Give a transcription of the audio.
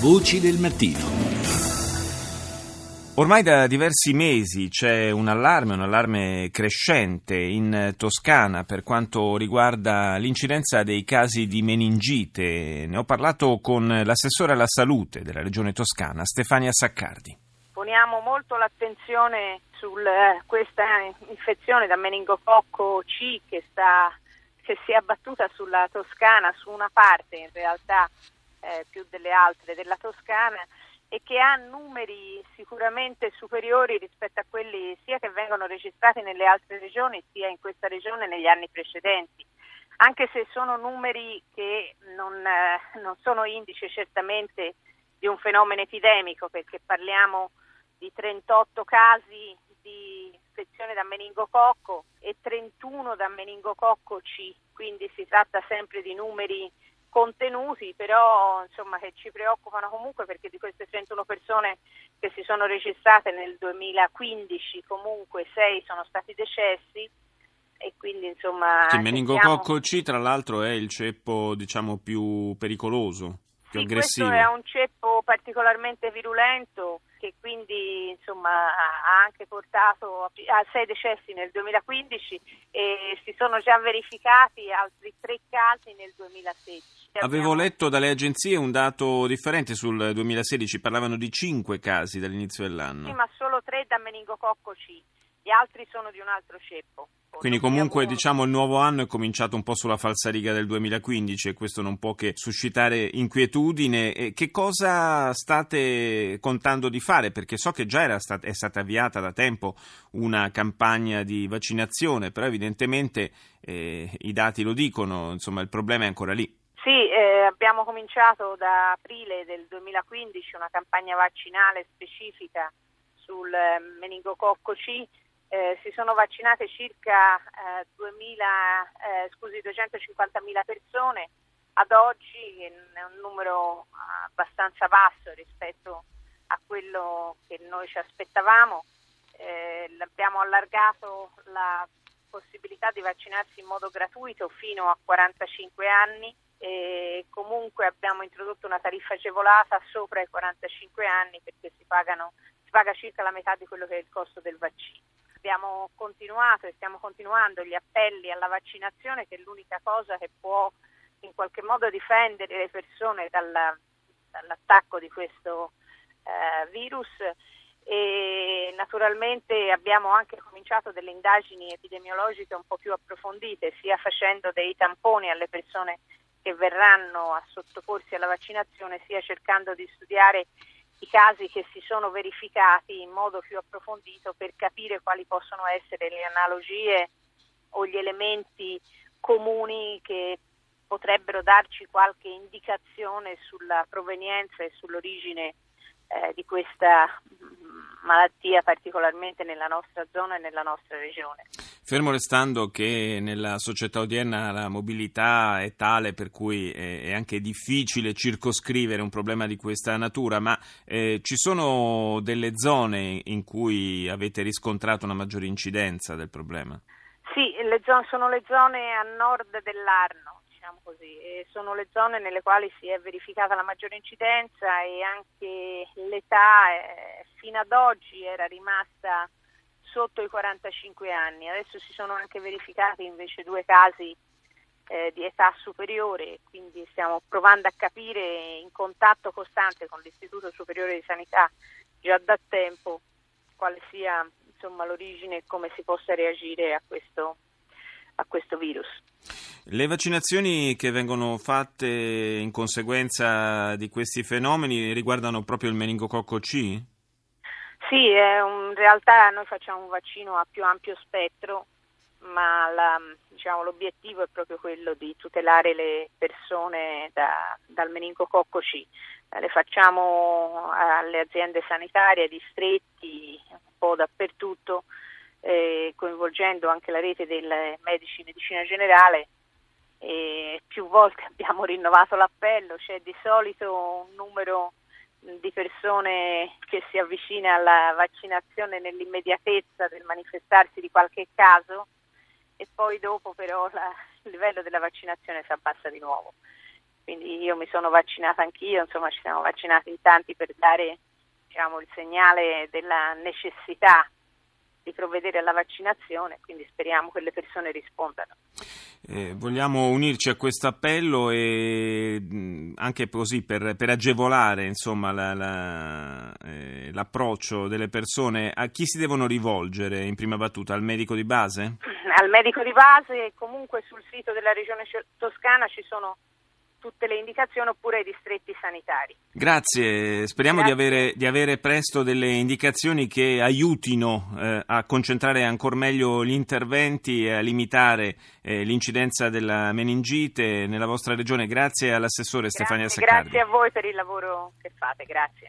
Voci del mattino. Ormai da diversi mesi c'è un allarme, un allarme crescente in Toscana per quanto riguarda l'incidenza dei casi di meningite. Ne ho parlato con l'assessore alla salute della regione toscana, Stefania Saccardi. Poniamo molto l'attenzione su eh, questa infezione da meningococco C che, sta, che si è abbattuta sulla Toscana, su una parte in realtà eh, più delle altre della Toscana e che ha numeri sicuramente superiori rispetto a quelli sia che vengono registrati nelle altre regioni sia in questa regione negli anni precedenti. Anche se sono numeri che non, eh, non sono indice certamente di un fenomeno epidemico, perché parliamo di 38 casi di infezione da meningococco e 31 da meningococco C, quindi si tratta sempre di numeri contenuti, però insomma, che ci preoccupano comunque perché di queste 31 persone che si sono registrate nel 2015 comunque 6 sono stati decessi e quindi insomma... Il meningococco C tra l'altro è il ceppo diciamo più pericoloso, più sì, aggressivo. Questo è un ceppo particolarmente virulento che quindi insomma, ha anche portato a sei decessi nel 2015 e si sono già verificati altri tre casi nel 2016. Avevo letto dalle agenzie un dato differente sul 2016, parlavano di cinque casi dall'inizio dell'anno. Sì, ma solo tre da meningococco C, gli altri sono di un altro ceppo. Quindi comunque diciamo il nuovo anno è cominciato un po' sulla falsariga del 2015 e questo non può che suscitare inquietudine. E che cosa state contando di fare? Perché so che già era stat- è stata avviata da tempo una campagna di vaccinazione, però evidentemente eh, i dati lo dicono, insomma il problema è ancora lì. Sì, eh, abbiamo cominciato da aprile del 2015 una campagna vaccinale specifica sul eh, meningococco C eh, si sono vaccinate circa eh, 2000, eh, scusi, 250.000 persone, ad oggi è un numero abbastanza basso rispetto a quello che noi ci aspettavamo. Eh, abbiamo allargato la possibilità di vaccinarsi in modo gratuito fino a 45 anni e comunque abbiamo introdotto una tariffa agevolata sopra i 45 anni perché si, pagano, si paga circa la metà di quello che è il costo del vaccino abbiamo continuato e stiamo continuando gli appelli alla vaccinazione che è l'unica cosa che può in qualche modo difendere le persone dalla, dall'attacco di questo eh, virus. E naturalmente abbiamo anche cominciato delle indagini epidemiologiche un po' più approfondite, sia facendo dei tamponi alle persone che verranno a sottoporsi alla vaccinazione, sia cercando di studiare i casi che si sono verificati in modo più approfondito per capire quali possono essere le analogie o gli elementi comuni che potrebbero darci qualche indicazione sulla provenienza e sull'origine eh, di questa mm, malattia, particolarmente nella nostra zona e nella nostra regione. Fermo restando che nella società odierna la mobilità è tale per cui è anche difficile circoscrivere un problema di questa natura, ma eh, ci sono delle zone in cui avete riscontrato una maggiore incidenza del problema? Sì, le zone, sono le zone a nord dell'Arno diciamo così, sono le zone nelle quali si è verificata la maggiore incidenza e anche l'età eh, fino ad oggi era rimasta sotto i 45 anni. Adesso si sono anche verificati invece due casi eh, di età superiore, quindi stiamo provando a capire in contatto costante con l'Istituto Superiore di Sanità già da tempo quale sia insomma, l'origine e come si possa reagire a questo, a questo virus. Le vaccinazioni che vengono fatte in conseguenza di questi fenomeni riguardano proprio il meningococco C? Sì, in realtà noi facciamo un vaccino a più ampio spettro, ma la, diciamo, l'obiettivo è proprio quello di tutelare le persone da, dal meningococco C. Le facciamo alle aziende sanitarie, ai distretti, un po' dappertutto, eh, coinvolgendo anche la rete dei medici di medicina generale e più volte abbiamo rinnovato l'appello, c'è di solito un numero di persone che si avvicina alla vaccinazione nell'immediatezza del manifestarsi di qualche caso e poi dopo però la, il livello della vaccinazione si abbassa di nuovo. quindi io mi sono vaccinata anch'io, insomma ci siamo vaccinati in tanti per dare diciamo, il segnale della necessità di provvedere alla vaccinazione, quindi speriamo che le persone rispondano. Eh, vogliamo unirci a questo appello e mh, anche così per, per agevolare insomma, la, la, eh, l'approccio delle persone, a chi si devono rivolgere in prima battuta? Al medico di base? Al medico di base comunque sul sito della Regione Toscana ci sono tutte le indicazioni oppure ai distretti sanitari. Grazie, speriamo Grazie. Di, avere, di, avere, presto delle indicazioni che aiutino eh, a concentrare ancora meglio gli interventi e a limitare eh, l'incidenza della meningite nella vostra regione. Grazie all'assessore grazie, Stefania Seccardi. Grazie a voi per il lavoro che fate, grazie.